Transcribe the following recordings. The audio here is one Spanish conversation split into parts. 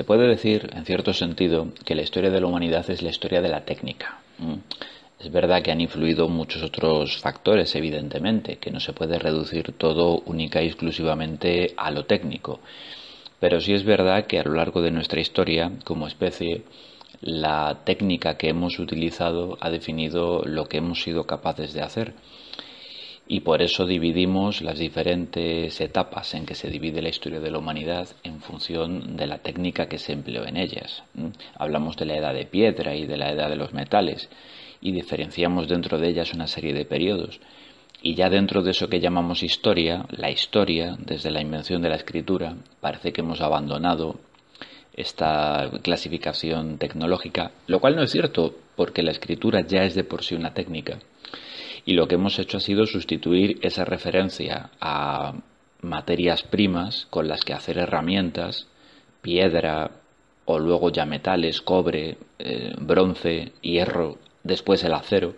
Se puede decir, en cierto sentido, que la historia de la humanidad es la historia de la técnica. Es verdad que han influido muchos otros factores, evidentemente, que no se puede reducir todo única y exclusivamente a lo técnico. Pero sí es verdad que a lo largo de nuestra historia, como especie, la técnica que hemos utilizado ha definido lo que hemos sido capaces de hacer y por eso dividimos las diferentes etapas en que se divide la historia de la humanidad en función de la técnica que se empleó en ellas. Hablamos de la edad de piedra y de la edad de los metales y diferenciamos dentro de ellas una serie de periodos. Y ya dentro de eso que llamamos historia, la historia, desde la invención de la escritura, parece que hemos abandonado esta clasificación tecnológica, lo cual no es cierto, porque la escritura ya es de por sí una técnica y lo que hemos hecho ha sido sustituir esa referencia a materias primas con las que hacer herramientas, piedra o luego ya metales, cobre, eh, bronce, hierro, después el acero.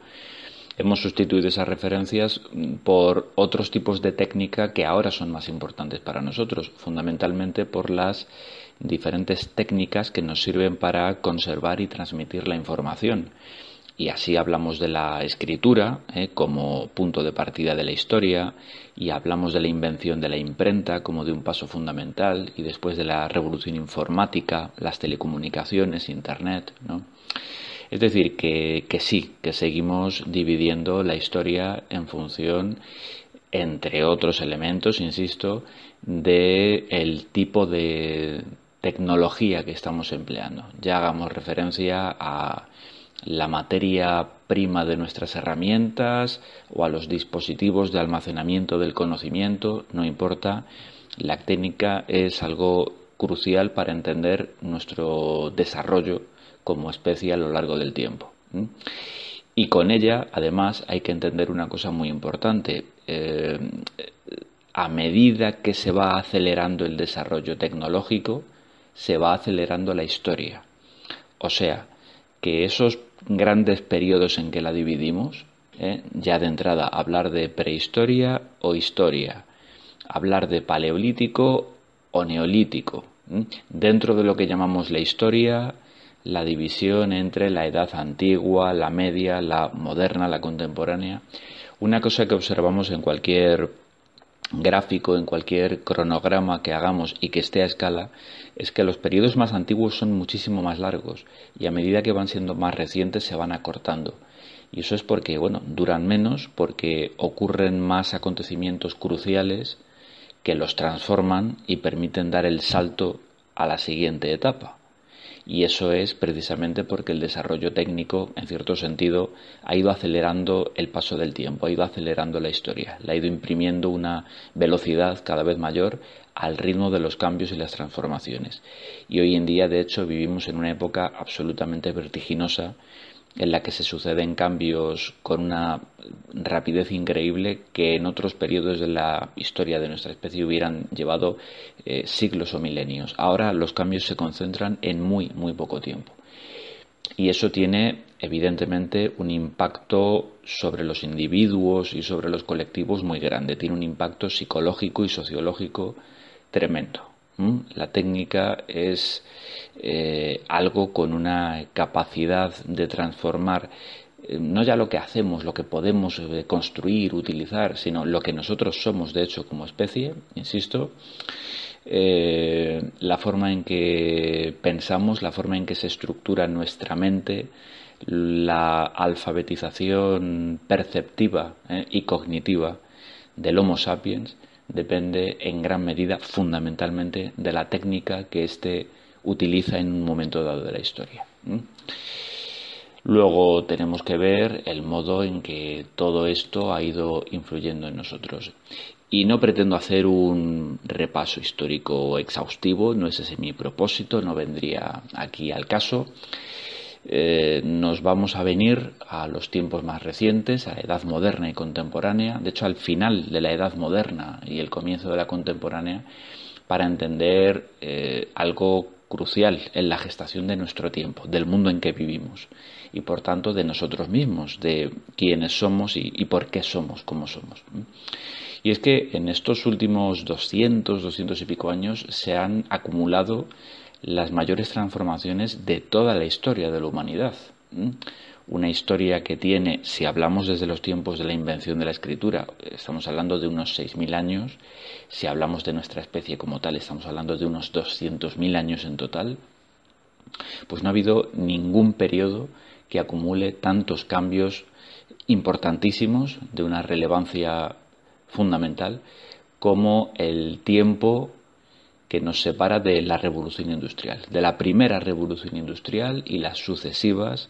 Hemos sustituido esas referencias por otros tipos de técnica que ahora son más importantes para nosotros, fundamentalmente por las diferentes técnicas que nos sirven para conservar y transmitir la información y así hablamos de la escritura ¿eh? como punto de partida de la historia y hablamos de la invención de la imprenta como de un paso fundamental y después de la revolución informática, las telecomunicaciones, Internet. ¿no? Es decir, que, que sí, que seguimos dividiendo la historia en función, entre otros elementos, insisto, de tipo de tecnología que estamos empleando. Ya hagamos referencia a la materia prima de nuestras herramientas o a los dispositivos de almacenamiento del conocimiento, no importa, la técnica es algo crucial para entender nuestro desarrollo como especie a lo largo del tiempo. Y con ella, además, hay que entender una cosa muy importante. Eh, a medida que se va acelerando el desarrollo tecnológico, se va acelerando la historia. O sea, que esos grandes periodos en que la dividimos, ¿eh? ya de entrada hablar de prehistoria o historia, hablar de paleolítico o neolítico. Dentro de lo que llamamos la historia, la división entre la edad antigua, la media, la moderna, la contemporánea. Una cosa que observamos en cualquier gráfico, en cualquier cronograma que hagamos y que esté a escala, es que los periodos más antiguos son muchísimo más largos y a medida que van siendo más recientes se van acortando. Y eso es porque, bueno, duran menos, porque ocurren más acontecimientos cruciales que los transforman y permiten dar el salto a la siguiente etapa y eso es precisamente porque el desarrollo técnico, en cierto sentido, ha ido acelerando el paso del tiempo, ha ido acelerando la historia, le ha ido imprimiendo una velocidad cada vez mayor al ritmo de los cambios y las transformaciones. Y hoy en día, de hecho, vivimos en una época absolutamente vertiginosa en la que se suceden cambios con una rapidez increíble que en otros periodos de la historia de nuestra especie hubieran llevado eh, siglos o milenios. Ahora los cambios se concentran en muy, muy poco tiempo. Y eso tiene, evidentemente, un impacto sobre los individuos y sobre los colectivos muy grande. Tiene un impacto psicológico y sociológico tremendo. La técnica es eh, algo con una capacidad de transformar eh, no ya lo que hacemos, lo que podemos construir, utilizar, sino lo que nosotros somos, de hecho, como especie, insisto, la forma en que pensamos, la forma en que se estructura nuestra mente, la alfabetización perceptiva ¿eh? y cognitiva del Homo sapiens depende en gran medida fundamentalmente de la técnica que éste utiliza en un momento dado de la historia. Luego tenemos que ver el modo en que todo esto ha ido influyendo en nosotros. Y no pretendo hacer un repaso histórico exhaustivo, no es ese mi propósito, no vendría aquí al caso. Eh, nos vamos a venir a los tiempos más recientes, a la edad moderna y contemporánea, de hecho al final de la edad moderna y el comienzo de la contemporánea, para entender eh, algo crucial en la gestación de nuestro tiempo, del mundo en que vivimos y por tanto de nosotros mismos, de quiénes somos y, por qué somos como somos. Y es que en estos últimos 200, 200 y pico años se han acumulado las mayores transformaciones de toda la historia de la humanidad. Una historia que tiene, si hablamos desde los tiempos de la invención de la escritura, estamos hablando de unos 6.000 años, si hablamos de nuestra especie como tal, estamos hablando de unos 200.000 años en total, pues no ha habido ningún periodo que acumule tantos cambios importantísimos de una relevancia fundamental como el tiempo que nos separa de la revolución industrial, de la primera revolución industrial y las sucesivas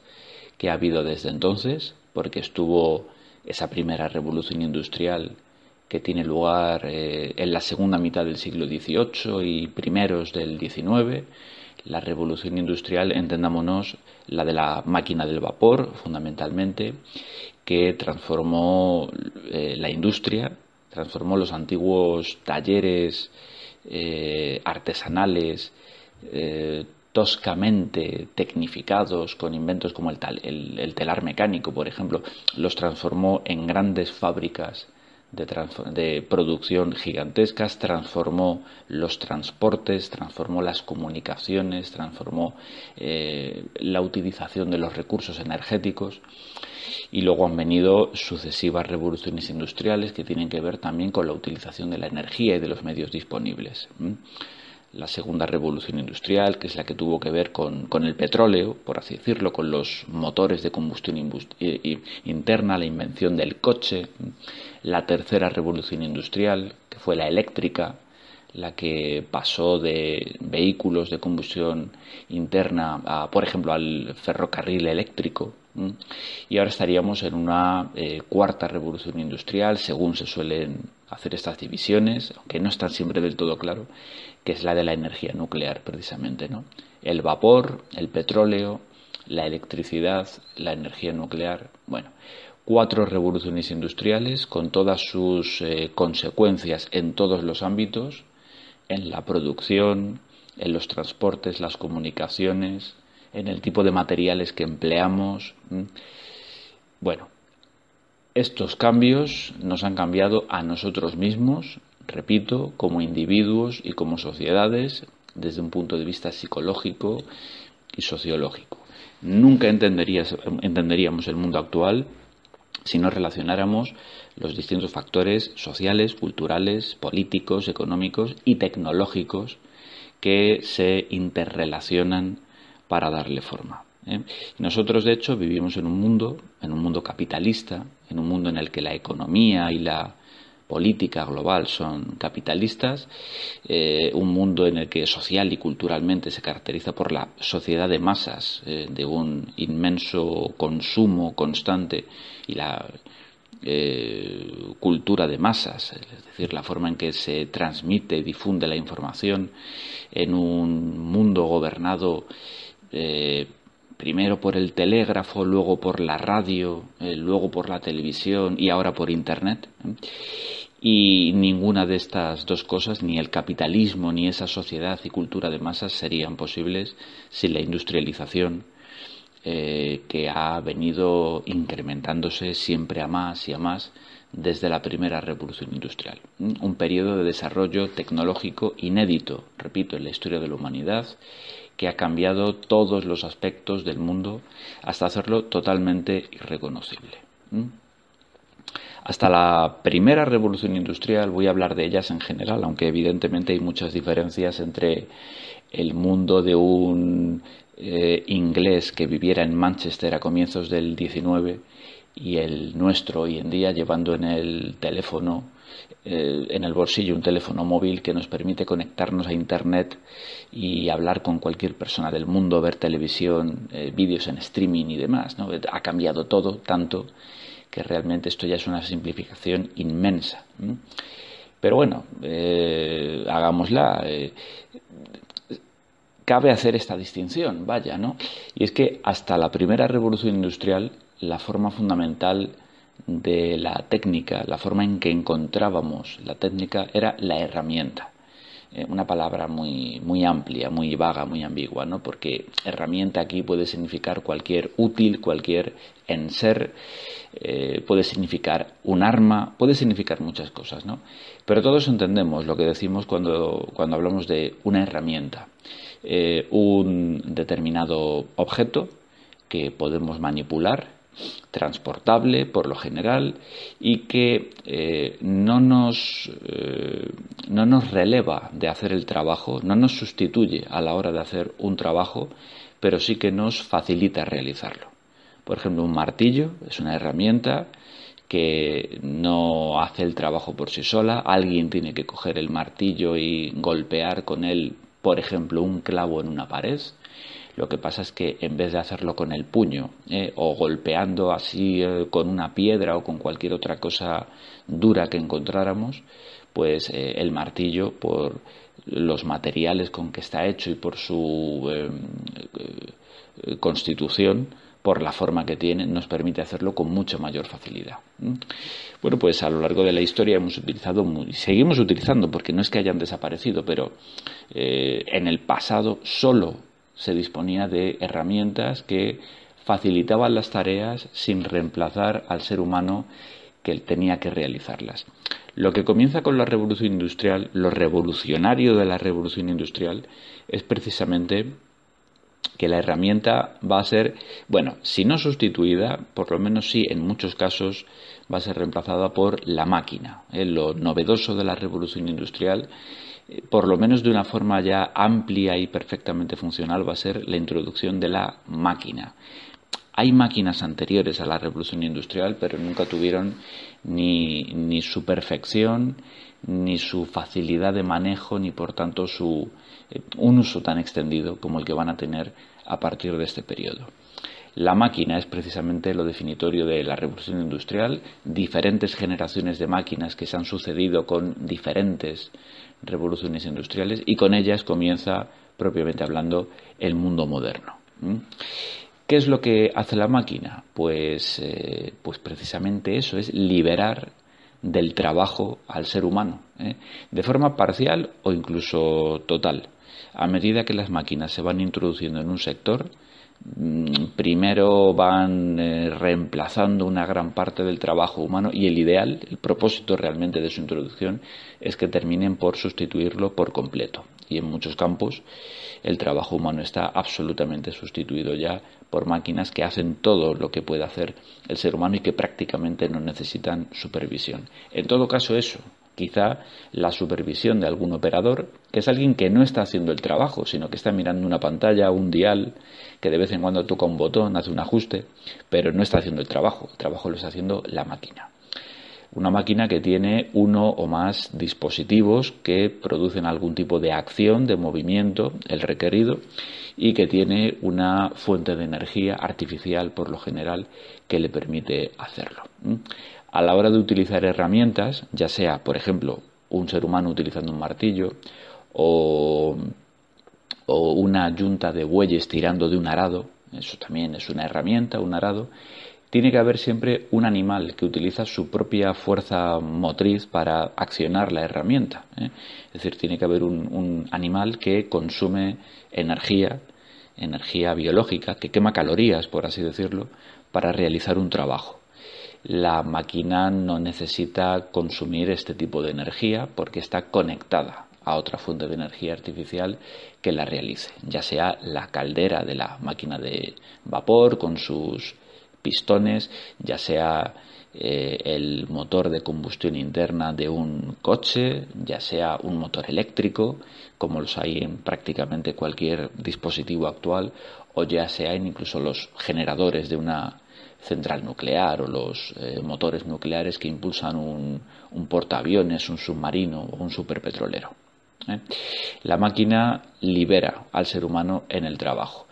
que ha habido desde entonces, porque estuvo esa primera revolución industrial que tiene lugar eh, en la segunda mitad del siglo XVIII y primeros del XIX, la revolución industrial, entendámonos, la de la máquina del vapor, fundamentalmente, que transformó eh, la industria, transformó los antiguos talleres eh, artesanales, eh, toscamente tecnificados, con inventos como el, el, telar mecánico, por ejemplo, los transformó en grandes fábricas de, producción gigantescas, transformó los transportes, transformó las comunicaciones, transformó eh, la utilización de los recursos energéticos y luego han venido sucesivas revoluciones industriales que tienen que ver también con la utilización de la energía y de los medios disponibles la segunda revolución industrial, que es la que tuvo que ver con, el petróleo, por así decirlo, con los motores de combustión interna, la invención del coche, la tercera revolución industrial, que fue la eléctrica, la que pasó de vehículos de combustión interna a, por ejemplo, al ferrocarril eléctrico. Y ahora estaríamos en una eh, cuarta revolución industrial, según se suelen hacer estas divisiones, aunque no están siempre del todo claro, que es la de la energía nuclear precisamente, ¿no? El vapor, el petróleo, la electricidad, la energía nuclear, bueno, cuatro revoluciones industriales con todas sus eh, consecuencias en todos los ámbitos, en la producción, en los transportes, las comunicaciones, en el tipo de materiales que empleamos. Bueno, estos cambios nos han cambiado a nosotros mismos, repito, como individuos y como sociedades desde un punto de vista psicológico y sociológico. Nunca entenderíamos el mundo actual si no relacionáramos los distintos factores sociales, culturales, políticos, económicos y tecnológicos que se interrelacionan para darle forma. ¿eh? Nosotros, de hecho, vivimos en un mundo, en un mundo capitalista, en un mundo en el que la economía y la política global son capitalistas, eh, un mundo en el que social y culturalmente se caracteriza por la sociedad de masas, eh, de un inmenso consumo constante y la eh, cultura de masas, es decir, la forma en que se transmite y difunde la información en un mundo gobernado primero por el telégrafo, luego por la radio, luego por la televisión y ahora por Internet. Y ninguna de estas dos cosas, ni el capitalismo, ni esa sociedad y cultura de masas serían posibles sin la industrialización eh, que ha venido incrementándose siempre a más y a más desde la primera revolución industrial. Un periodo de desarrollo tecnológico inédito, repito, en la historia de la humanidad, que ha cambiado todos los aspectos del mundo hasta hacerlo totalmente irreconocible. Hasta la primera revolución industrial, voy a hablar de ellas en general, aunque evidentemente hay muchas diferencias entre el mundo de un eh, inglés que viviera en Manchester a comienzos del 19 y el nuestro hoy en día llevando en el teléfono eh, en el bolsillo un teléfono móvil que nos permite conectarnos a Internet y hablar con cualquier persona del mundo, ver televisión, eh, vídeos en streaming y demás. ¿no? Ha cambiado todo tanto que realmente esto ya es una simplificación inmensa. Pero bueno, eh, hagámosla. cabe hacer esta distinción, vaya, ¿no? Y es que hasta la primera revolución industrial, la forma fundamental de la técnica, la forma en que encontrábamos la técnica era la herramienta. Eh, una palabra muy, muy amplia, muy vaga, muy ambigua, ¿no? Porque herramienta aquí puede significar cualquier útil, cualquier enser, eh, puede significar un arma, puede significar muchas cosas, ¿no? Pero todos entendemos lo que decimos cuando, cuando hablamos de una herramienta. Eh, un determinado objeto que podemos manipular transportable por lo general y que eh, no, nos, eh, no nos releva de hacer el trabajo, no nos sustituye a la hora de hacer un trabajo, pero sí que nos facilita realizarlo. Por ejemplo, un martillo es una herramienta que no hace el trabajo por sí sola, alguien tiene que coger el martillo y golpear con él, por ejemplo, un clavo en una pared, lo que pasa es que en vez de hacerlo con el puño eh, o golpeando así eh, con una piedra o con cualquier otra cosa dura que encontráramos, pues eh, el martillo por los materiales con que está hecho y por su constitución, por la forma que tiene, nos permite hacerlo con mucha mayor facilidad. Bueno, pues a lo largo de la historia hemos utilizado seguimos utilizando, porque no es que hayan desaparecido, pero en el pasado solo se disponía de herramientas que facilitaban las tareas sin reemplazar al ser humano que tenía que realizarlas. Lo que comienza con la revolución industrial, lo revolucionario de la revolución industrial, es precisamente que la herramienta va a ser, bueno, si no sustituida, por lo menos sí, en muchos casos va a ser reemplazada por la máquina. ¿eh? Lo novedoso de la revolución industrial por lo menos de una forma ya amplia y perfectamente funcional, va a ser la introducción de la máquina. Hay máquinas anteriores a la revolución industrial, pero nunca tuvieron ni, su perfección, ni su facilidad de manejo, ni por tanto su, eh, un uso tan extendido como el que van a tener a partir de este periodo. La máquina es precisamente lo definitorio de la revolución industrial, diferentes generaciones de máquinas que se han sucedido con diferentes revoluciones industriales y con ellas comienza propiamente hablando el mundo moderno. ¿Qué es lo que hace la máquina? Pues, eh, pues precisamente eso, es liberar del trabajo al ser humano, ¿eh? de forma parcial o incluso total. A medida que las máquinas se van introduciendo en un sector, primero van eh, reemplazando una gran parte del trabajo humano y el ideal, el propósito realmente de su introducción es que terminen por sustituirlo por completo. Y en muchos campos el trabajo humano está absolutamente sustituido ya por máquinas que hacen todo lo que puede hacer el ser humano y que prácticamente no necesitan supervisión. En todo caso eso, quizá la supervisión de algún operador, que es alguien que no está haciendo el trabajo, sino que está mirando una pantalla, un dial, que de vez en cuando toca un botón, hace un ajuste, pero no está haciendo el trabajo, el trabajo lo está haciendo la máquina. Una máquina que tiene uno o más dispositivos que producen algún tipo de acción, de movimiento, el requerido, y que tiene una fuente de energía artificial, por lo general, que le permite hacerlo a la hora de utilizar herramientas, ya sea, por ejemplo, un ser humano utilizando un martillo o, una yunta de bueyes tirando de un arado, eso también es una herramienta, un arado, tiene que haber siempre un animal que utiliza su propia fuerza motriz para accionar la herramienta. ¿eh? Es decir, tiene que haber un, animal que consume energía, energía biológica, que quema calorías, por así decirlo, para realizar un trabajo la máquina no necesita consumir este tipo de energía porque está conectada a otra fuente de energía artificial que la realice, ya sea la caldera de la máquina de vapor con sus pistones, ya sea eh, el motor de combustión interna de un coche, ya sea un motor eléctrico, como los hay en prácticamente cualquier dispositivo actual, o ya sea incluso los generadores de una central nuclear o los eh, motores nucleares que impulsan un, un, portaaviones, un submarino o un superpetrolero. ¿Eh? La máquina libera al ser humano en el trabajo.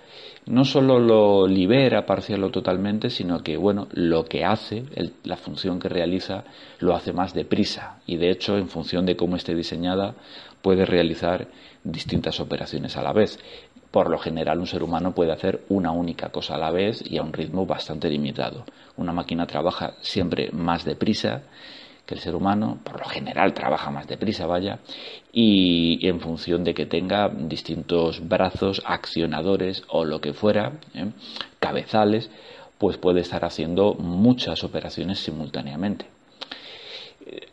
No solo lo libera parcial o totalmente, sino que bueno, lo que hace, la función que realiza, lo hace más deprisa y de hecho, en función de cómo esté diseñada, puede realizar distintas operaciones a la vez por lo general un ser humano puede hacer una única cosa a la vez y a un ritmo bastante limitado. Una máquina trabaja siempre más deprisa que el ser humano, por lo general trabaja más deprisa, vaya, y en función de que tenga distintos brazos, accionadores o lo que fuera, ¿eh? cabezales, pues puede estar haciendo muchas operaciones simultáneamente.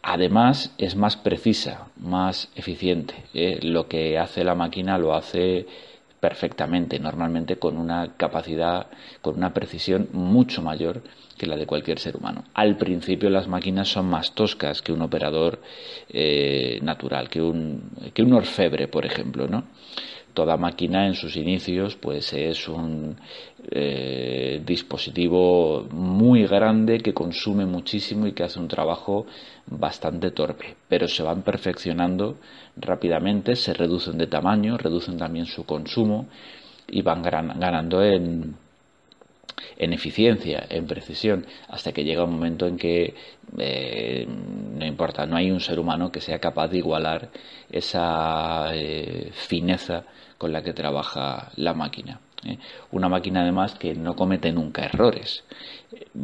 Además, es más precisa, más eficiente. ¿eh? Lo que hace la máquina lo hace perfectamente, normalmente con una capacidad, con una precisión mucho mayor que la de cualquier ser humano. Al principio las máquinas son más toscas que un operador eh, natural, que un, que un orfebre, por ejemplo, ¿no? Toda máquina en sus inicios pues es un eh, dispositivo muy grande que consume muchísimo y que hace un trabajo bastante torpe, pero se van perfeccionando rápidamente, se reducen de tamaño, reducen también su consumo y van ganando en, en eficiencia, en precisión, hasta que llega un momento en que eh, no importa, no hay un ser humano que sea capaz de igualar esa eh, fineza con la que trabaja la máquina. ¿eh? Una máquina además que no comete nunca errores.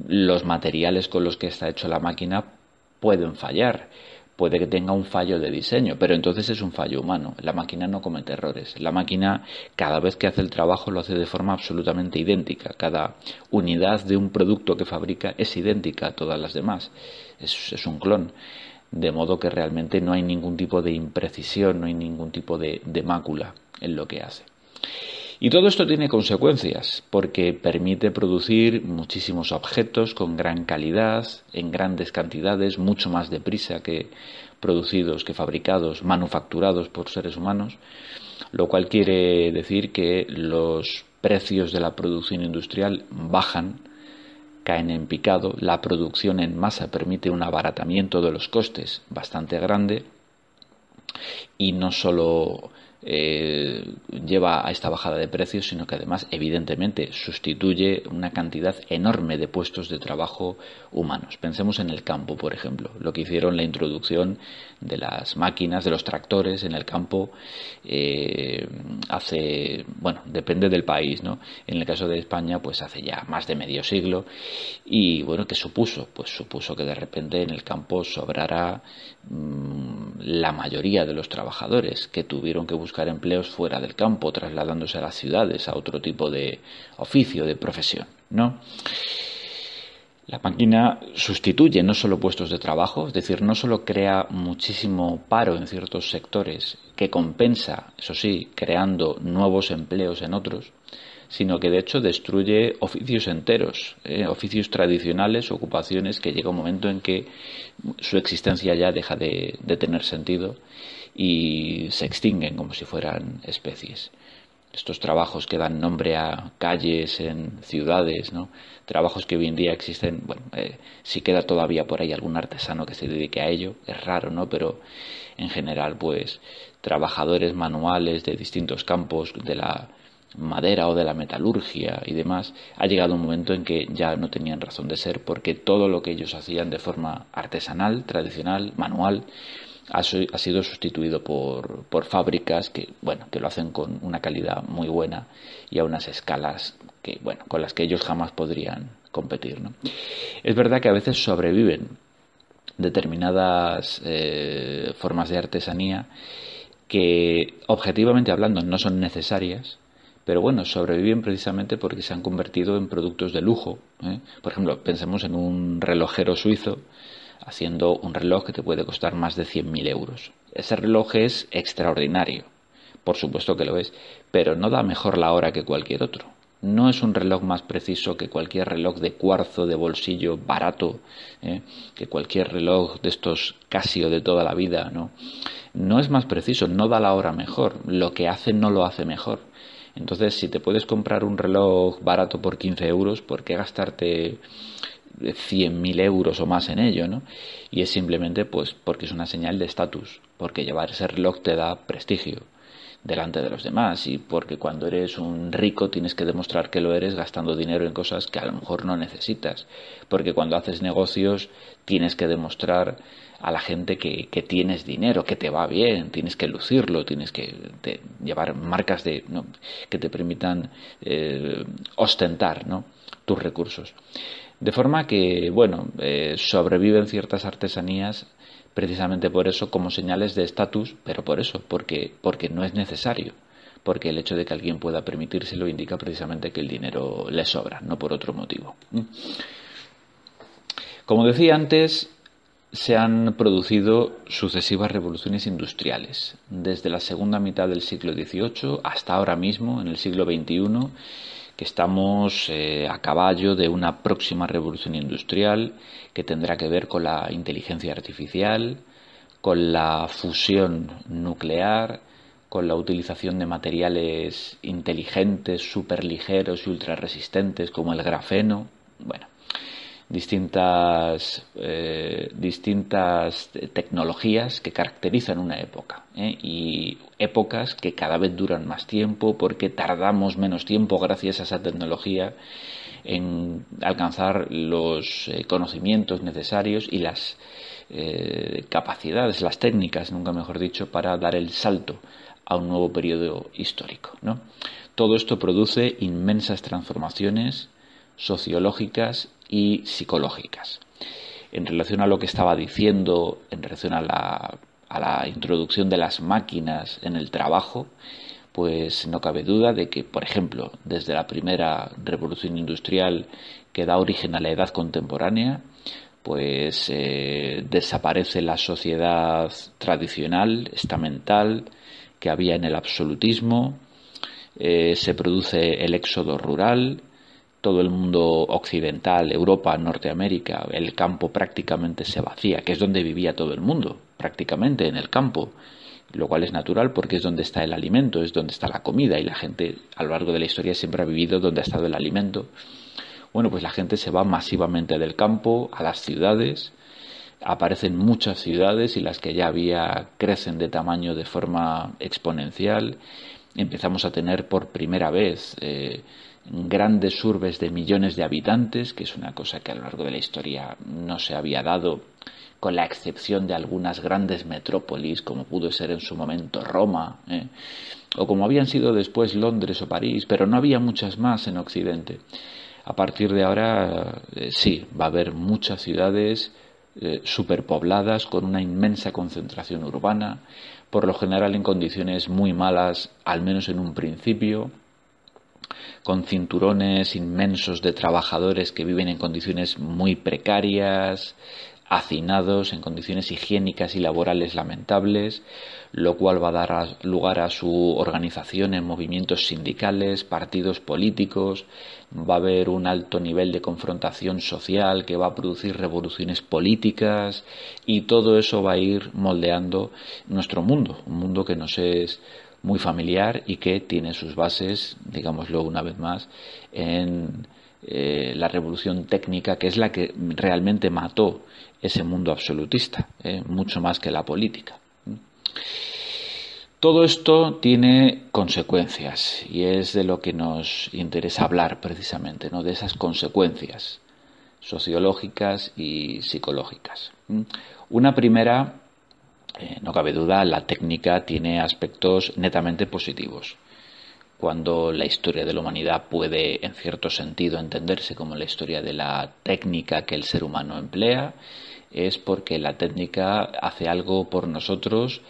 Los materiales con los que está hecho la máquina pueden fallar. Puede que tenga un fallo de diseño, pero entonces es un fallo humano. La máquina no comete errores. La máquina, cada vez que hace el trabajo, lo hace de forma absolutamente idéntica. Cada unidad de un producto que fabrica es idéntica a todas las demás. Es, un clon. De modo que realmente no hay ningún tipo de imprecisión, no hay ningún tipo de mácula en lo que hace. Y todo esto tiene consecuencias porque permite producir muchísimos objetos con gran calidad, en grandes cantidades, mucho más deprisa que producidos, que fabricados, manufacturados por seres humanos, lo cual quiere decir que los precios de la producción industrial bajan, caen en picado, la producción en masa permite un abaratamiento de los costes bastante grande y no solo eh, lleva a esta bajada de precios, sino que además, evidentemente, sustituye una cantidad enorme de puestos de trabajo humanos. Pensemos en el campo, por ejemplo, lo que hicieron la introducción de las máquinas, de los tractores en el campo eh, hace, bueno, depende del país, ¿no? En el caso de España, pues hace ya más de medio siglo y, bueno, ¿qué supuso? Pues supuso que de repente en el campo sobrara la mayoría de los trabajadores que tuvieron que buscar buscar empleos fuera del campo, trasladándose a las ciudades, a otro tipo de oficio, de profesión, ¿no? La máquina sustituye no solo puestos de trabajo, es decir, no solo crea muchísimo paro en ciertos sectores, que compensa, eso sí, creando nuevos empleos en otros, sino que de hecho destruye oficios enteros, eh, oficios tradicionales, ocupaciones que llega un momento en que su existencia ya deja de, tener sentido y se extinguen como si fueran especies. Estos trabajos que dan nombre a calles en ciudades, ¿no? trabajos que hoy en día existen, bueno, eh, si queda todavía por ahí algún artesano que se dedique a ello, es raro, ¿no? Pero en general, pues, trabajadores manuales de distintos campos de la madera o de la metalurgia y demás, ha llegado un momento en que ya no tenían razón de ser porque todo lo que ellos hacían de forma artesanal, tradicional, manual, ha, sido sustituido por, por, fábricas que, bueno, que lo hacen con una calidad muy buena y a unas escalas que, bueno, con las que ellos jamás podrían competir. ¿no? Es verdad que a veces sobreviven determinadas eh, formas de artesanía que objetivamente hablando no son necesarias, pero bueno, sobreviven precisamente porque se han convertido en productos de lujo. ¿eh? Por ejemplo, pensemos en un relojero suizo haciendo un reloj que te puede costar más de 100.000 euros. Ese reloj es extraordinario, por supuesto que lo es, pero no da mejor la hora que cualquier otro. no es un reloj más preciso que cualquier reloj de cuarzo de bolsillo barato, ¿eh? que cualquier reloj de estos Casio de toda la vida, ¿no? No es más preciso, no da la hora mejor, lo que hace no lo hace mejor. Entonces, si te puedes comprar un reloj barato por 15 euros, ¿por qué gastarte 100.000 euros o más en ello, ¿no? Y es simplemente pues porque es una señal de estatus, porque llevar ese reloj te da prestigio delante de los demás y porque cuando eres un rico tienes que demostrar que lo eres gastando dinero en cosas que a lo mejor no necesitas, porque cuando haces negocios tienes que demostrar a la gente que, que tienes dinero, que te va bien, tienes que lucirlo, tienes que llevar marcas de, que te permitan eh, ostentar tus recursos. De forma que, bueno, eh, sobreviven ciertas artesanías precisamente por eso como señales de estatus, pero por eso, porque, porque no es necesario, porque el hecho de que alguien pueda permitírselo indica precisamente que el dinero le sobra, no por otro motivo. Como decía antes, se han producido sucesivas revoluciones industriales, desde la segunda mitad del siglo XVIII hasta ahora mismo, en el siglo XXI, que estamos eh, a caballo de una próxima revolución industrial que tendrá que ver con la inteligencia artificial, con la fusión nuclear, con la utilización de materiales inteligentes, superligeros y ultrarresistentes como el grafeno. Bueno, distintas, eh, distintas tecnologías que caracterizan una época ¿eh? y épocas que cada vez duran más tiempo porque tardamos menos tiempo gracias a esa tecnología en alcanzar los eh, conocimientos necesarios y las capacidades, las técnicas, nunca mejor dicho, para dar el salto a un nuevo periodo histórico. ¿no? Todo esto produce inmensas transformaciones sociológicas y psicológicas. En relación a lo que estaba diciendo, en relación a la, a la introducción de las máquinas en el trabajo, pues no cabe duda de que, por ejemplo, desde la primera revolución industrial que da origen a la edad contemporánea, pues eh, desaparece la sociedad tradicional, estamental, que había en el absolutismo, eh, se produce el éxodo rural, todo el mundo occidental, Europa, Norteamérica, el campo prácticamente se vacía, que es donde vivía todo el mundo, prácticamente en el campo, lo cual es natural porque es donde está el alimento, es donde está la comida y la gente a lo largo de la historia siempre ha vivido donde ha estado el alimento. Bueno, pues la gente se va masivamente del campo a las ciudades, aparecen muchas ciudades y las que ya había crecen de tamaño de forma exponencial, empezamos a tener por primera vez eh, grandes urbes de millones de habitantes, que es una cosa que a lo largo de la historia no se había dado, con la excepción de algunas grandes metrópolis, como pudo ser en su momento Roma, ¿eh? o como habían sido después Londres o París, pero no había muchas más en Occidente. A partir de ahora, eh, sí, va a haber muchas ciudades eh, superpobladas con una inmensa concentración urbana, por lo general en condiciones muy malas, al menos en un principio, con cinturones inmensos de trabajadores que viven en condiciones muy precarias, hacinados, en condiciones higiénicas y laborales lamentables, lo cual va a dar lugar a su organización en movimientos sindicales, partidos políticos, va a haber un alto nivel de confrontación social que va a producir revoluciones políticas y todo eso va a ir moldeando nuestro mundo, un mundo que nos es muy familiar y que tiene sus bases, digámoslo una vez más, en eh, la revolución técnica, que es la que realmente mató ese mundo absolutista, eh, mucho más que la política. Todo esto tiene consecuencias y es de lo que nos interesa hablar precisamente, ¿no? de esas consecuencias sociológicas y psicológicas. Una primera eh, no cabe duda, la técnica tiene aspectos netamente positivos. Cuando la historia de la humanidad puede, en cierto sentido, entenderse como la historia de la técnica que el ser humano emplea, es porque la técnica hace algo por nosotros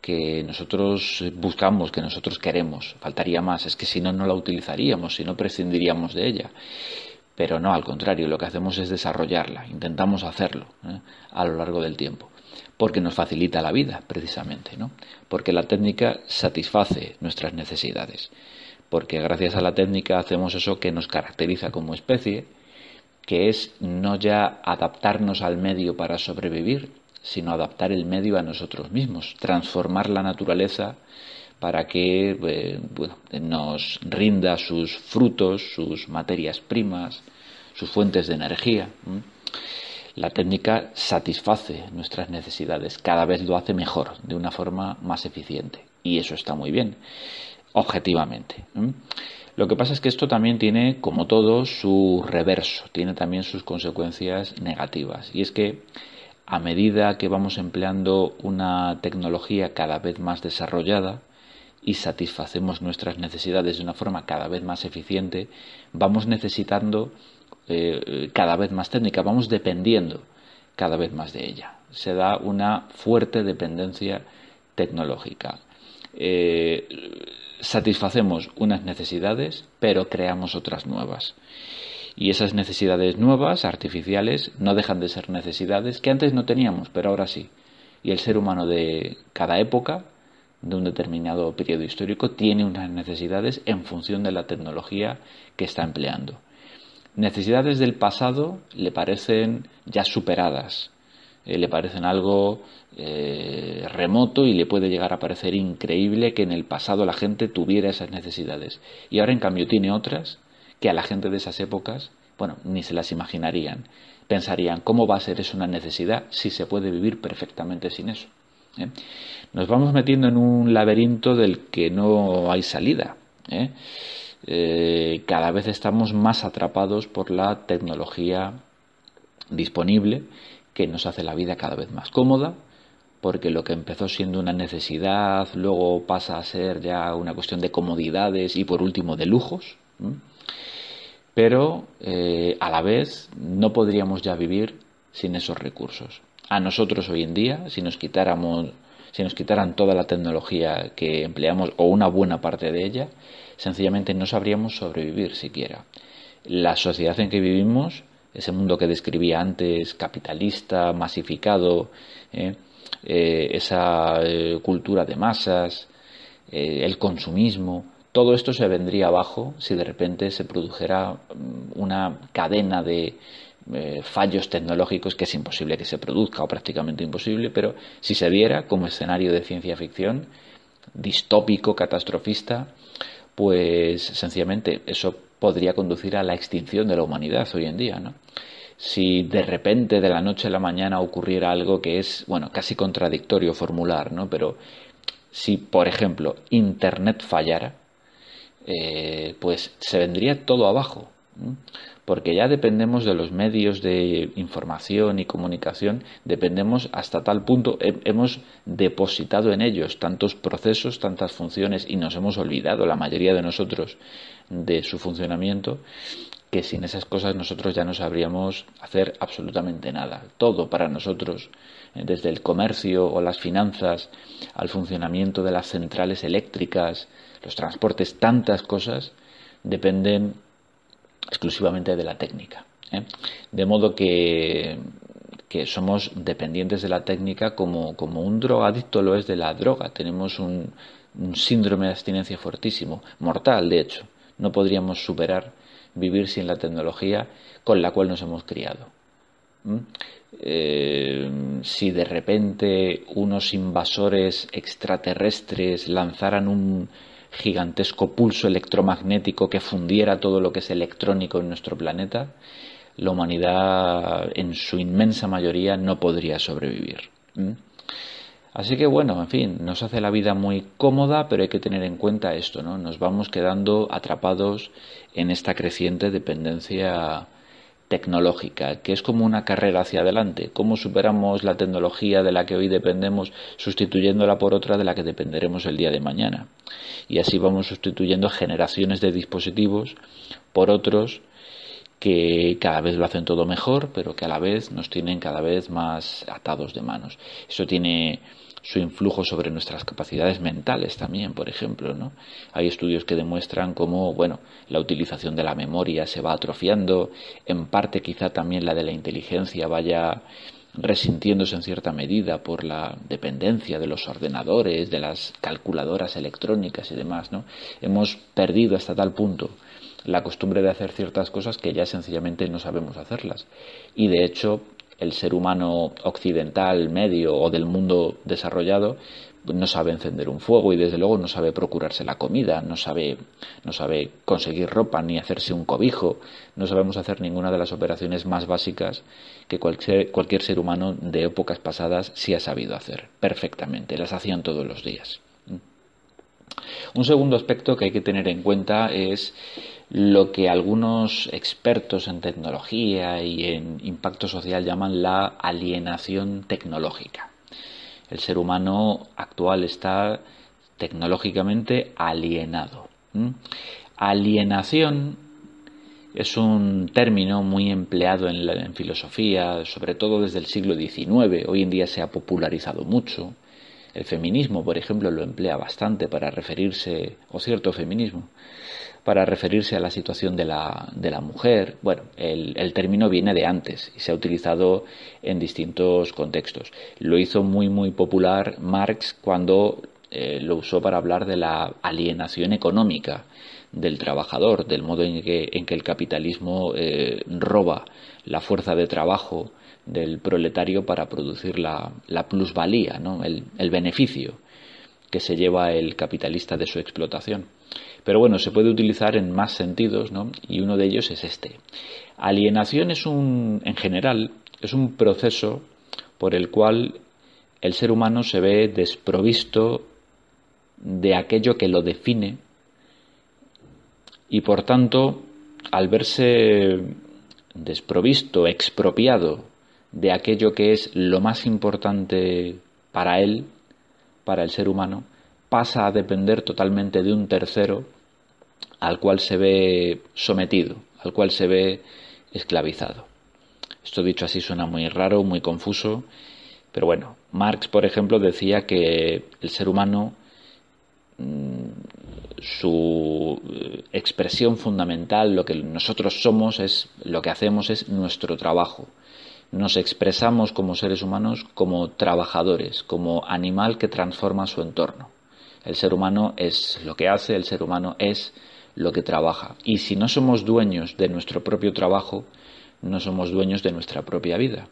que nosotros buscamos, que nosotros queremos. Faltaría más, es que si no, no la utilizaríamos, si no prescindiríamos de ella. Pero no, al contrario, lo que hacemos es desarrollarla, intentamos hacerlo ¿eh? a lo largo del tiempo porque nos facilita la vida, precisamente, ¿no? Porque la técnica satisface nuestras necesidades. porque gracias a la técnica hacemos eso que nos caracteriza como especie, que es no ya adaptarnos al medio para sobrevivir, sino adaptar el medio a nosotros mismos, transformar la naturaleza para que eh, nos rinda sus frutos, sus materias primas, sus fuentes de energía. La técnica satisface nuestras necesidades, cada vez lo hace mejor, de una forma más eficiente. Y eso está muy bien, objetivamente. Lo que pasa es que esto también tiene, como todo, su reverso, tiene también sus consecuencias negativas. Y es que a medida que vamos empleando una tecnología cada vez más desarrollada, y satisfacemos nuestras necesidades de una forma cada vez más eficiente, vamos necesitando eh, cada vez más técnica, vamos dependiendo cada vez más de ella. Se da una fuerte dependencia tecnológica. Eh, satisfacemos unas necesidades, pero creamos otras nuevas. Y esas necesidades nuevas, artificiales, no dejan de ser necesidades que antes no teníamos, pero ahora sí. Y el ser humano de cada época de un determinado periodo histórico tiene unas necesidades en función de la tecnología que está empleando. Necesidades del pasado le parecen ya superadas, eh, le parecen algo eh, remoto y le puede llegar a parecer increíble que en el pasado la gente tuviera esas necesidades. Y ahora en cambio tiene otras que a la gente de esas épocas, bueno, ni se las imaginarían. Pensarían, ¿cómo va a ser eso una necesidad si se puede vivir perfectamente sin eso? ¿eh? Nos vamos metiendo en un laberinto del que no hay salida. ¿eh? Eh, cada vez estamos más atrapados por la tecnología disponible que nos hace la vida cada vez más cómoda, porque lo que empezó siendo una necesidad luego pasa a ser ya una cuestión de comodidades y por último de lujos. Pero a la vez no podríamos ya vivir sin esos recursos a nosotros hoy en día, si nos quitáramos, si nos quitaran toda la tecnología que empleamos o una buena parte de ella, sencillamente no sabríamos sobrevivir siquiera. La sociedad en que vivimos, ese mundo que describía antes, capitalista, masificado, ¿eh? Eh, esa eh, cultura de masas, el consumismo, todo esto se vendría abajo si de repente se produjera mm, una cadena de fallos tecnológicos que es imposible que se produzca o prácticamente imposible, pero si se diera como escenario de ciencia ficción, distópico, catastrofista, pues sencillamente eso podría conducir a la extinción de la humanidad hoy en día, ¿no? Si de repente de la noche a la mañana ocurriera algo que es, bueno, casi contradictorio formular, ¿no? Pero si, por ejemplo, Internet fallara, eh, pues se vendría todo abajo porque ya dependemos de los medios de información y comunicación, dependemos hasta tal punto, hemos depositado en ellos tantos procesos, tantas funciones y nos hemos olvidado, la mayoría de nosotros, de su funcionamiento, que sin esas cosas nosotros ya no sabríamos hacer absolutamente nada. Todo para nosotros, eh, desde el comercio o las finanzas al funcionamiento de las centrales eléctricas, los transportes, tantas cosas dependen exclusivamente de la técnica. ¿eh? De modo que, somos dependientes de la técnica como, un drogadicto lo es de la droga. Tenemos un, síndrome de abstinencia fortísimo, mortal de hecho. No podríamos superar vivir sin la tecnología con la cual nos hemos criado. Eh, si de repente unos invasores extraterrestres lanzaran un gigantesco pulso electromagnético que fundiera todo lo que es electrónico en nuestro planeta, la humanidad en su inmensa mayoría no podría sobrevivir. Así que bueno, en fin, nos hace la vida muy cómoda, pero hay que tener en cuenta esto, ¿no? Nos vamos quedando atrapados en esta creciente dependencia tecnológica, que es como una carrera hacia adelante. ¿Cómo superamos la tecnología de la que hoy dependemos sustituyéndola por otra de la que dependeremos el día de mañana? Y así vamos sustituyendo generaciones de dispositivos por otros que cada vez lo hacen todo mejor, pero que a la vez nos tienen cada vez más atados de manos. Eso tiene su influjo sobre nuestras capacidades mentales también, por ejemplo, ¿no? Hay estudios que demuestran cómo, bueno, la utilización de la memoria se va atrofiando, en parte quizá también la de la inteligencia vaya resintiéndose en cierta medida por la dependencia de los ordenadores, de las calculadoras electrónicas y demás, ¿no? Hemos perdido hasta tal punto la costumbre de hacer ciertas cosas que ya sencillamente no sabemos hacerlas. Y de hecho, el ser humano occidental, medio o del mundo desarrollado no sabe encender un fuego y desde luego no sabe procurarse la comida, no sabe, no sabe conseguir ropa ni hacerse un cobijo, no sabemos hacer ninguna de las operaciones más básicas que cualquier, cualquier ser humano de épocas pasadas sí ha sabido hacer perfectamente, las hacían todos los días. Un segundo aspecto que hay que tener en cuenta es lo que algunos expertos en tecnología y en impacto social llaman la alienación tecnológica. El ser humano actual está tecnológicamente alienado. Alienación es un término muy empleado en, en, filosofía, sobre todo desde el siglo XIX. Hoy en día se ha popularizado mucho. El feminismo, por ejemplo, lo emplea bastante para referirse, o cierto feminismo, para referirse a la situación de la, de la mujer. Bueno, el, el, término viene de antes y se ha utilizado en distintos contextos. Lo hizo muy, muy popular Marx cuando eh, lo usó para hablar de la alienación económica del trabajador, del modo en que, en que el capitalismo eh, roba la fuerza de trabajo del proletario para producir la, la plusvalía, ¿no? el, el beneficio que se lleva el capitalista de su explotación. Pero bueno, se puede utilizar en más sentidos, ¿no? Y uno de ellos es este. Alienación es un, en general, es un proceso por el cual el ser humano se ve desprovisto de aquello que lo define y por tanto, al verse desprovisto, expropiado de aquello que es lo más importante para él, para el ser humano, pasa a depender totalmente de un tercero al cual se ve sometido, al cual se ve esclavizado. Esto dicho así suena muy raro, muy confuso, pero bueno, Marx, por ejemplo, decía que el ser humano, mm, su eh, expresión fundamental, lo que nosotros somos, es lo que hacemos es nuestro trabajo. Nos expresamos como seres humanos como trabajadores, como animal que transforma su entorno. El ser humano es lo que hace, el ser humano es lo que trabaja. Y si no somos dueños de nuestro propio trabajo, no somos dueños de nuestra propia vida.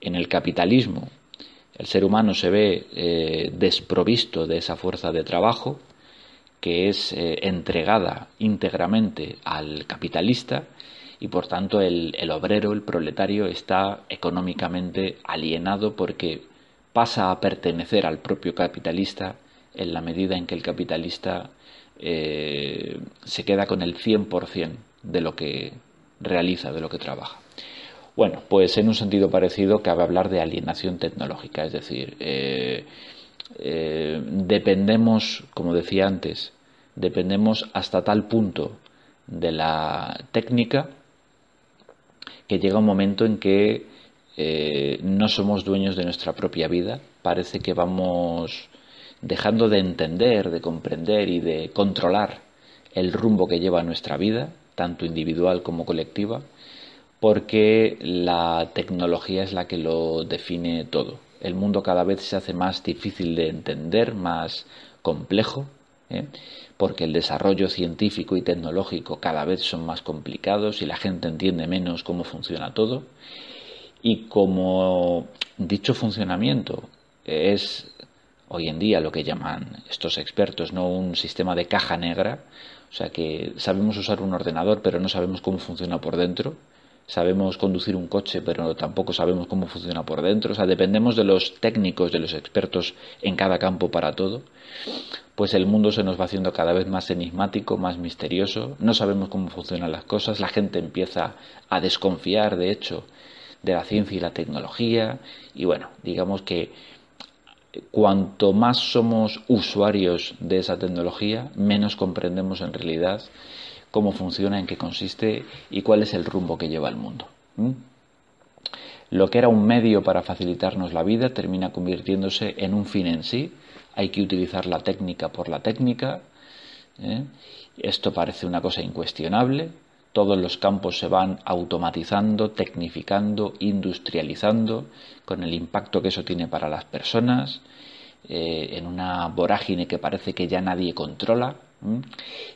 En el capitalismo, el ser humano se ve eh, desprovisto de esa fuerza de trabajo que es eh, entregada íntegramente al capitalista y por tanto el, el obrero, el proletario, está económicamente alienado porque pasa a pertenecer al propio capitalista en la medida en que el capitalista eh, se queda con el 100% de lo que realiza, de lo que trabaja. Bueno, pues en un sentido parecido cabe hablar de alienación tecnológica, es decir, eh, eh, dependemos, como decía antes, dependemos hasta tal punto de la técnica que llega un momento en que no somos dueños de nuestra propia vida, parece que vamos dejando de entender, de comprender y de controlar el rumbo que lleva nuestra vida, tanto individual como colectiva, porque la tecnología es la que lo define todo. El mundo cada vez se hace más difícil de entender, más complejo, ¿eh? porque el desarrollo científico y tecnológico cada vez son más complicados y la gente entiende menos cómo funciona todo. Y como dicho funcionamiento es hoy en día lo que llaman estos expertos, no un sistema de caja negra, o sea que sabemos usar un ordenador pero no sabemos cómo funciona por dentro, sabemos conducir un coche pero tampoco sabemos cómo funciona por dentro, o sea, dependemos de los técnicos, de los expertos en cada campo para todo, pues el mundo se nos va haciendo cada vez más enigmático, más misterioso, no sabemos cómo funcionan las cosas, la gente empieza a desconfiar, de hecho, de la ciencia y la tecnología, y bueno, digamos que cuanto más somos usuarios de esa tecnología, menos comprendemos en realidad cómo funciona, en qué consiste y cuál es el rumbo que lleva el mundo. Lo que era un medio para facilitarnos la vida termina convirtiéndose en un fin en sí. Hay que utilizar la técnica por la técnica. ¿eh? Esto parece una cosa incuestionable. Todos los campos se van automatizando, tecnificando, industrializando, con el impacto que eso tiene para las personas, eh, en una vorágine que parece que ya nadie controla,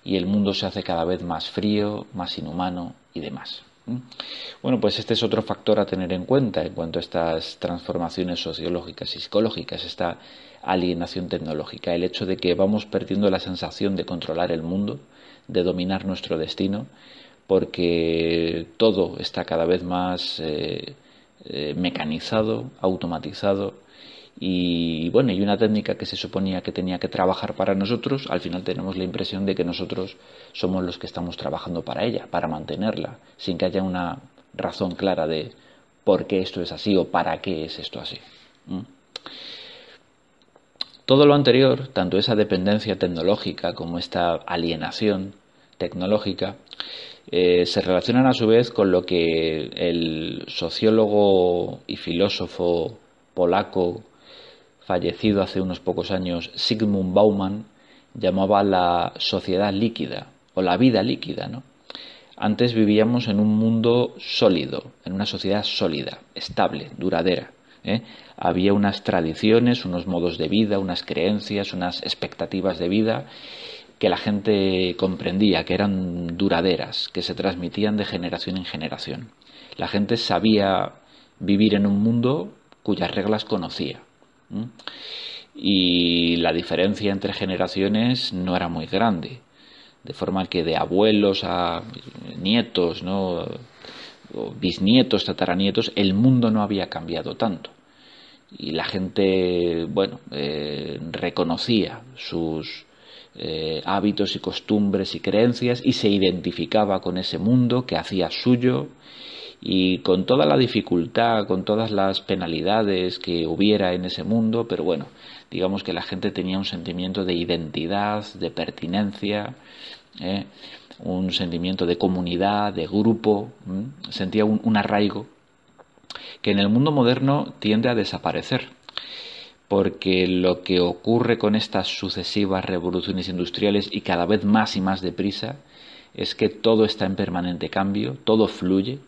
y el mundo se hace cada vez más frío, más inhumano y demás. Bueno, pues este es otro factor a tener en cuenta en cuanto a estas transformaciones sociológicas y psicológicas, esta alienación tecnológica, el hecho de que vamos perdiendo la sensación de controlar el mundo, de dominar nuestro destino, porque todo está cada vez más eh, eh, mecanizado, automatizado y bueno, y una técnica que se suponía que tenía que trabajar para nosotros, al final tenemos la impresión de que nosotros somos los que estamos trabajando para ella, para mantenerla, sin que haya una razón clara de por qué esto es así o para qué es esto así. Todo lo anterior, tanto esa dependencia tecnológica como esta alienación tecnológica, eh, se relacionan a su vez con lo que el sociólogo y filósofo polaco fallecido hace unos pocos años Sigmund Bauman llamaba la sociedad líquida o la vida líquida. Antes vivíamos en un mundo sólido, en una sociedad sólida, estable, duradera. ¿eh? Había unas tradiciones, unos modos de vida, unas creencias, unas expectativas de vida que la gente comprendía, que eran duraderas, que se transmitían de generación en generación. La gente sabía vivir en un mundo cuyas reglas conocía. Y la diferencia entre generaciones no era muy grande, de forma que de abuelos a nietos, ¿no? bisnietos, tataranietos, el mundo no había cambiado tanto. Y la gente, bueno, eh, reconocía sus, eh, hábitos y costumbres y creencias y se identificaba con ese mundo que hacía suyo y con toda la dificultad, con todas las penalidades que hubiera en ese mundo, pero bueno, digamos que la gente tenía un sentimiento de identidad, de pertinencia, ¿eh? un sentimiento de comunidad, de grupo, sentía un arraigo que en el mundo moderno tiende a desaparecer porque lo que ocurre con estas sucesivas revoluciones industriales y cada vez más y más deprisa es que todo está en permanente cambio, todo fluye,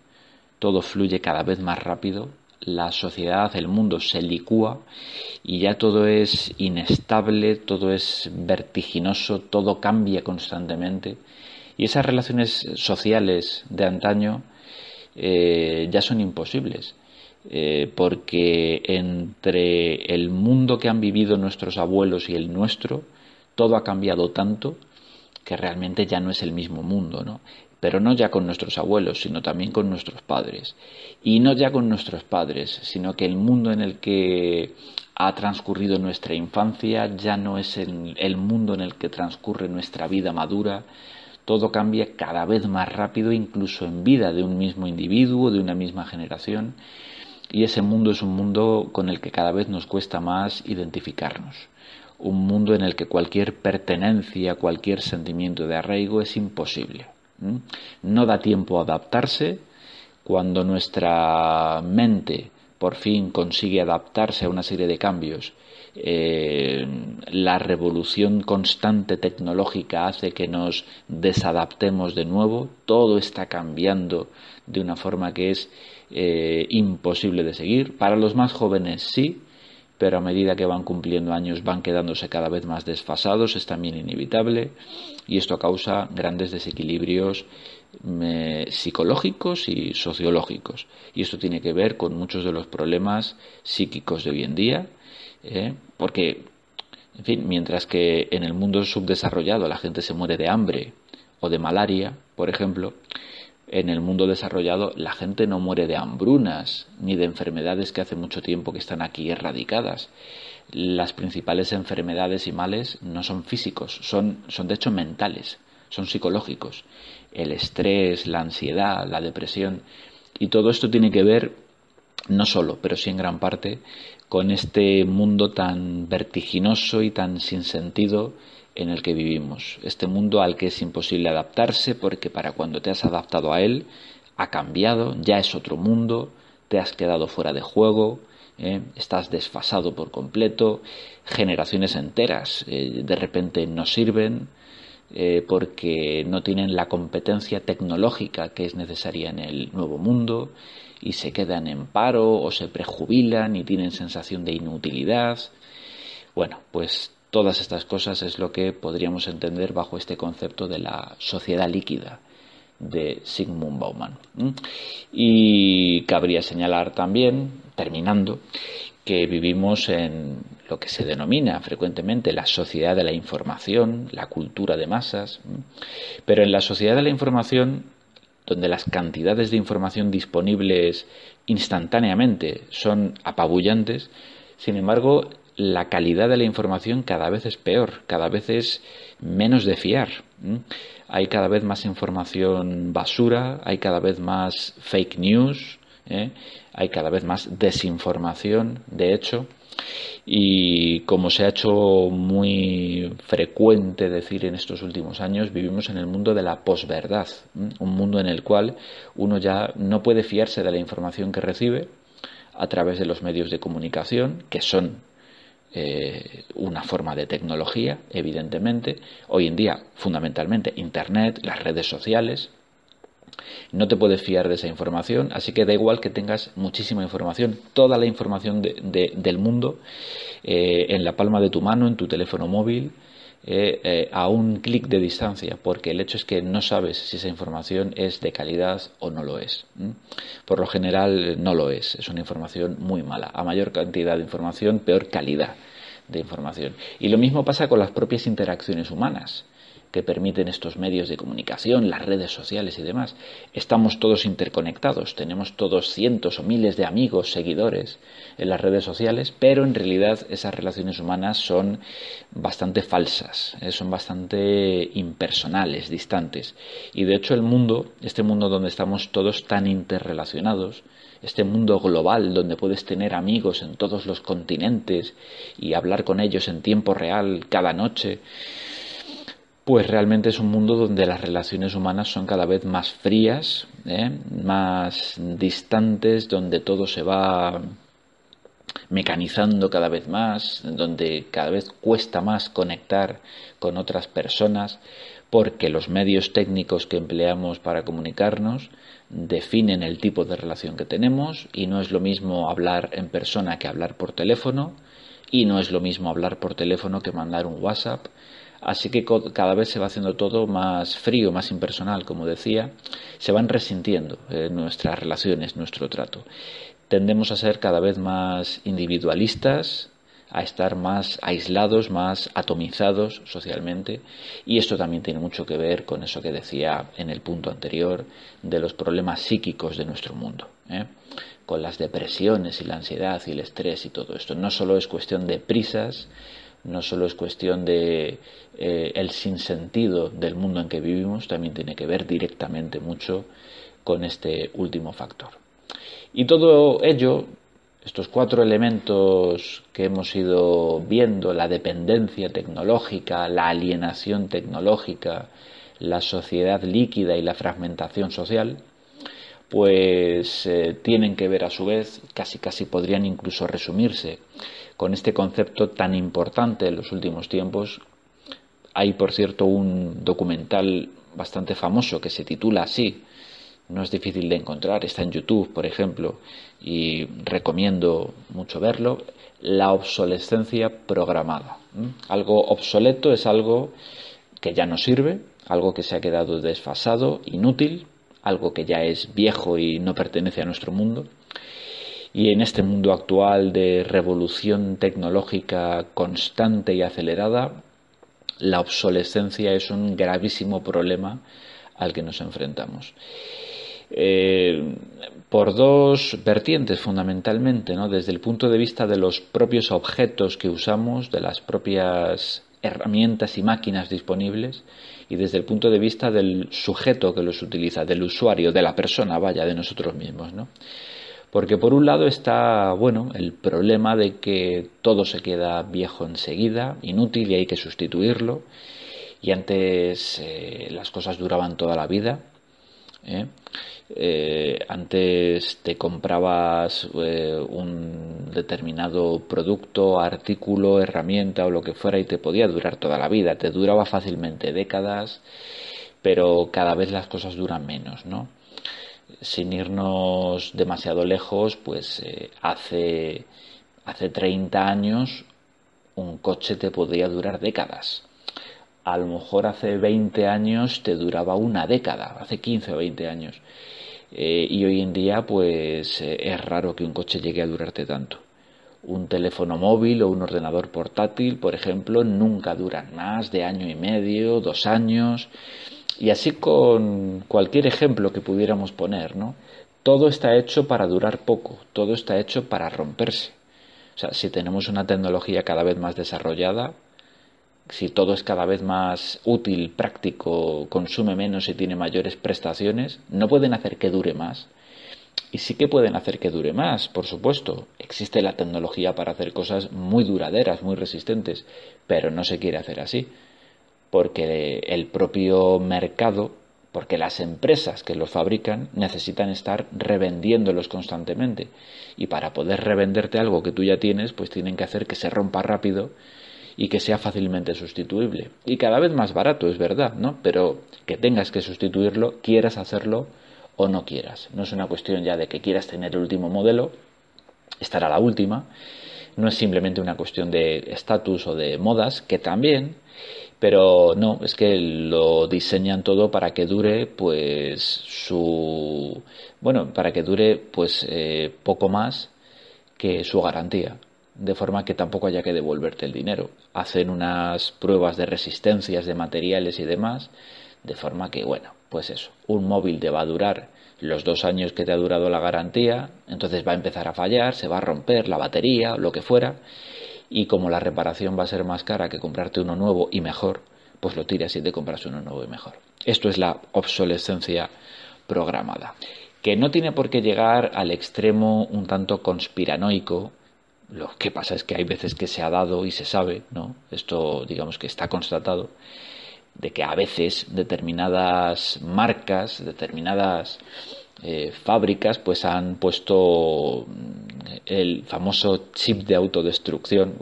todo fluye cada vez más rápido, la sociedad, el mundo se licúa y ya todo es inestable, todo es vertiginoso, todo cambia constantemente y esas relaciones sociales de antaño eh, ya son imposibles. Eh, porque entre el mundo que han vivido nuestros abuelos y el nuestro, todo ha cambiado tanto que realmente ya no es el mismo mundo, ¿no? Pero no ya con nuestros abuelos, sino también con nuestros padres. Y no ya con nuestros padres, sino que el mundo en el que ha transcurrido nuestra infancia ya no es el mundo en el que transcurre nuestra vida madura, todo cambia cada vez más rápido, incluso en vida de un mismo individuo, de una misma generación, y ese mundo es un mundo con el que cada vez nos cuesta más identificarnos. Un mundo en el que cualquier pertenencia, cualquier sentimiento de arraigo es imposible. No da tiempo a adaptarse. Cuando nuestra mente por fin consigue adaptarse a una serie de cambios, eh, la revolución constante tecnológica hace que nos desadaptemos de nuevo, todo está cambiando de una forma que es eh, imposible de seguir. Para los más jóvenes sí, pero a medida que van cumpliendo años van quedándose cada vez más desfasados, es también inevitable y esto causa grandes desequilibrios psicológicos y sociológicos. Y esto tiene que ver con muchos de los problemas psíquicos de hoy en día, ¿eh? porque, en fin, mientras que en el mundo subdesarrollado la gente se muere de hambre o de malaria, por ejemplo, en el mundo desarrollado la gente no muere de hambrunas ni de enfermedades que hace mucho tiempo que están aquí erradicadas. Las principales enfermedades y males no son físicos, son, son de hecho mentales, son psicológicos. El estrés, la ansiedad, la depresión y todo esto tiene que ver no solo, pero sí en gran parte con este mundo tan vertiginoso y tan sin sentido en el que vivimos, este mundo al que es imposible adaptarse porque para cuando te has adaptado a él ha cambiado, ya es otro mundo, te has quedado fuera de juego, ¿eh? estás desfasado por completo, generaciones enteras eh, de repente no sirven, eh, porque no tienen la competencia tecnológica que es necesaria en el nuevo mundo y se quedan en paro o se prejubilan y tienen sensación de inutilidad. Bueno, pues todas estas cosas es lo que podríamos entender bajo este concepto de la sociedad líquida de Sigmund Bauman. Y cabría señalar también, terminando, que vivimos en lo que se denomina frecuentemente la sociedad de la información, la cultura de masas, pero en la sociedad de la información, donde las cantidades de información disponibles instantáneamente son apabullantes, sin embargo, la calidad de la información cada vez es peor, cada vez es menos de fiar. Hay cada vez más información basura, hay cada vez más fake news, ¿eh? hay cada vez más desinformación, de hecho, y como se ha hecho muy frecuente decir en estos últimos años, vivimos en el mundo de la posverdad, un mundo en el cual uno ya no puede fiarse de la información que recibe a través de los medios de comunicación, que son eh, una forma de tecnología, evidentemente, hoy en día fundamentalmente Internet, las redes sociales, no te puedes fiar de esa información, así que da igual que tengas muchísima información, toda la información del mundo eh, en la palma de tu mano, en tu teléfono móvil, eh, eh, a un clic de distancia, porque el hecho es que no sabes si esa información es de calidad o no lo es. Por lo general no lo es, es una información muy mala. A mayor cantidad de información, peor calidad de información. Y lo mismo pasa con las propias interacciones humanas que permiten estos medios de comunicación, las redes sociales y demás. Estamos todos interconectados, tenemos todos cientos o miles de amigos, seguidores en las redes sociales, pero en realidad esas relaciones humanas son bastante falsas, eh, son bastante impersonales, distantes. Y de hecho el mundo, este mundo donde estamos todos tan interrelacionados, este mundo global donde puedes tener amigos en todos los continentes y hablar con ellos en tiempo real cada noche, pues realmente es un mundo donde las relaciones humanas son cada vez más frías, ¿eh? más distantes, donde todo se va mecanizando cada vez más, donde cada vez cuesta más conectar con otras personas, porque los medios técnicos que empleamos para comunicarnos definen el tipo de relación que tenemos y no es lo mismo hablar en persona que hablar por teléfono y no es lo mismo hablar por teléfono que mandar un WhatsApp Así que cada vez se va haciendo todo más frío, más impersonal, como decía, se van resintiendo eh, nuestras relaciones, nuestro trato. Tendemos a ser cada vez más individualistas, a estar más aislados, más atomizados socialmente y esto también tiene mucho que ver con eso que decía en el punto anterior de los problemas psíquicos de nuestro mundo, ¿eh? con las depresiones y la ansiedad y el estrés y todo esto. No solo es cuestión de prisas, no solo es cuestión de eh, el sinsentido del mundo en que vivimos, también tiene que ver directamente mucho con este último factor. Y todo ello, estos cuatro elementos que hemos ido viendo, la dependencia tecnológica, la alienación tecnológica, la sociedad líquida y la fragmentación social, pues eh, tienen que ver a su vez, casi casi podrían incluso resumirse con este concepto tan importante en los últimos tiempos. Hay, por cierto, un documental bastante famoso que se titula así, no es difícil de encontrar, está en YouTube, por ejemplo, y recomiendo mucho verlo, La obsolescencia programada. Algo obsoleto es algo que ya no sirve, algo que se ha quedado desfasado, inútil, algo que ya es viejo y no pertenece a nuestro mundo. Y en este mundo actual de revolución tecnológica constante y acelerada, la obsolescencia es un gravísimo problema al que nos enfrentamos. Eh, por dos vertientes fundamentalmente, ¿no? desde el punto de vista de los propios objetos que usamos, de las propias herramientas y máquinas disponibles, y desde el punto de vista del sujeto que los utiliza, del usuario, de la persona, vaya, de nosotros mismos, ¿no? Porque por un lado está, bueno, el problema de que todo se queda viejo enseguida, inútil y hay que sustituirlo. Y antes eh, las cosas duraban toda la vida. ¿eh? Eh, antes te comprabas eh, un determinado producto, artículo, herramienta o lo que fuera y te podía durar toda la vida, te duraba fácilmente décadas, pero cada vez las cosas duran menos, ¿no? Sin irnos demasiado lejos, pues hace, hace 30 años un coche te podría durar décadas a lo mejor hace 20 años te duraba una década, hace 15 o 20 años. Eh, y hoy en día, pues eh, es raro que un coche llegue a durarte tanto. Un teléfono móvil o un ordenador portátil, por ejemplo, nunca duran más de año y medio, dos años. Y así con cualquier ejemplo que pudiéramos poner, ¿no? Todo está hecho para durar poco, todo está hecho para romperse. O sea, si tenemos una tecnología cada vez más desarrollada, si todo es cada vez más útil, práctico, consume menos y tiene mayores prestaciones, no pueden hacer que dure más. Y sí que pueden hacer que dure más, por supuesto. Existe la tecnología para hacer cosas muy duraderas, muy resistentes, pero no se quiere hacer así. Porque el propio mercado, porque las empresas que los fabrican necesitan estar revendiéndolos constantemente. Y para poder revenderte algo que tú ya tienes, pues tienen que hacer que se rompa rápido y que sea fácilmente sustituible. Y cada vez más barato, es verdad, ¿no? Pero que tengas que sustituirlo, quieras hacerlo o no quieras. No es una cuestión ya de que quieras tener el último modelo, estar a la última. No es simplemente una cuestión de estatus o de modas, que también, pero no, es que lo diseñan todo para que dure, pues, su. Bueno, para que dure, pues, eh, poco más que su garantía de forma que tampoco haya que devolverte el dinero. Hacen unas pruebas de resistencias de materiales y demás, de forma que, bueno, pues eso, un móvil te va a durar los dos años que te ha durado la garantía, entonces va a empezar a fallar, se va a romper la batería lo que fuera, y como la reparación va a ser más cara que comprarte uno nuevo y mejor, pues lo tiras y te compras uno nuevo y mejor. Esto es la obsolescencia programada, que no tiene por qué llegar al extremo un tanto conspiranoico lo que pasa es que hay veces que se ha dado y se sabe, ¿no? Esto, digamos que está constatado, de que a veces determinadas marcas, determinadas eh, fábricas, pues han puesto mm, el famoso chip de autodestrucción.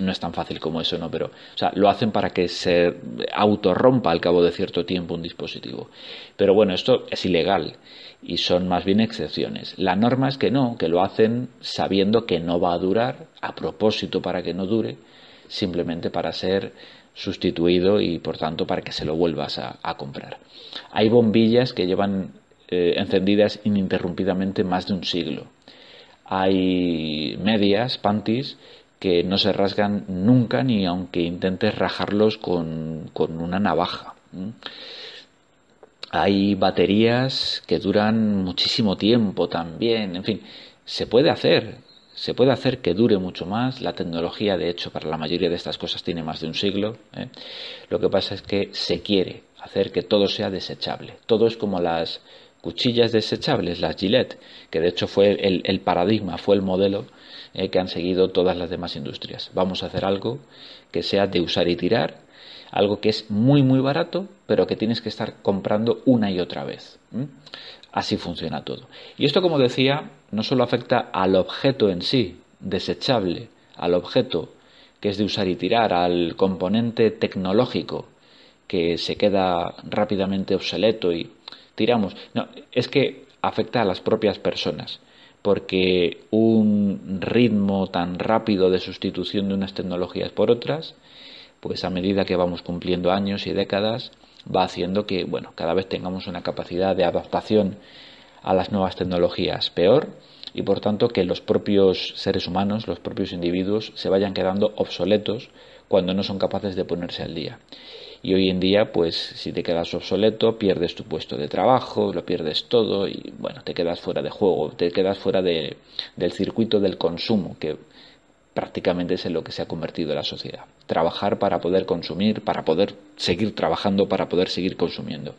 no es tan fácil como eso, ¿no? Pero, o sea, lo hacen para que se autorrompa al cabo de cierto tiempo un dispositivo. Pero bueno, esto es ilegal y son más bien excepciones. La norma es que no, que lo hacen sabiendo que no va a durar, a propósito para que no dure, simplemente para ser sustituido y por tanto para que se lo vuelvas a, comprar. Hay bombillas que llevan eh, encendidas ininterrumpidamente más de un siglo. Hay medias, panties, que no se rasgan nunca ni aunque intentes rajarlos con, con una navaja. Hay baterías que duran muchísimo tiempo también, en fin, se puede hacer, se puede hacer que dure mucho más. La tecnología, de hecho, para la mayoría de estas cosas tiene más de un siglo. ¿eh? Lo que pasa es que se quiere hacer que todo sea desechable. Todo es como las cuchillas desechables, las Gillette, que de hecho fue el, paradigma, fue el modelo ¿eh? que han seguido todas las demás industrias. Vamos a hacer algo que sea de usar y tirar algo que es muy muy barato, pero que tienes que estar comprando una y otra vez. Así funciona todo. Y esto, como decía, no solo afecta al objeto en sí, desechable, al objeto que es de usar y tirar, al componente tecnológico que se queda rápidamente obsoleto y tiramos. No, es que afecta a las propias personas, porque un ritmo tan rápido de sustitución de unas tecnologías por otras pues a medida que vamos cumpliendo años y décadas, va haciendo que, bueno, cada vez tengamos una capacidad de adaptación a las nuevas tecnologías peor y por tanto que los propios seres humanos, los propios individuos se vayan quedando obsoletos cuando no son capaces de ponerse al día. Y hoy en día, pues si te quedas obsoleto, pierdes tu puesto de trabajo, lo pierdes todo y bueno, te quedas fuera de juego, te quedas fuera de, del circuito del consumo, que prácticamente es en lo que se ha convertido la sociedad. Trabajar para poder consumir, para poder seguir trabajando, para poder seguir consumiendo.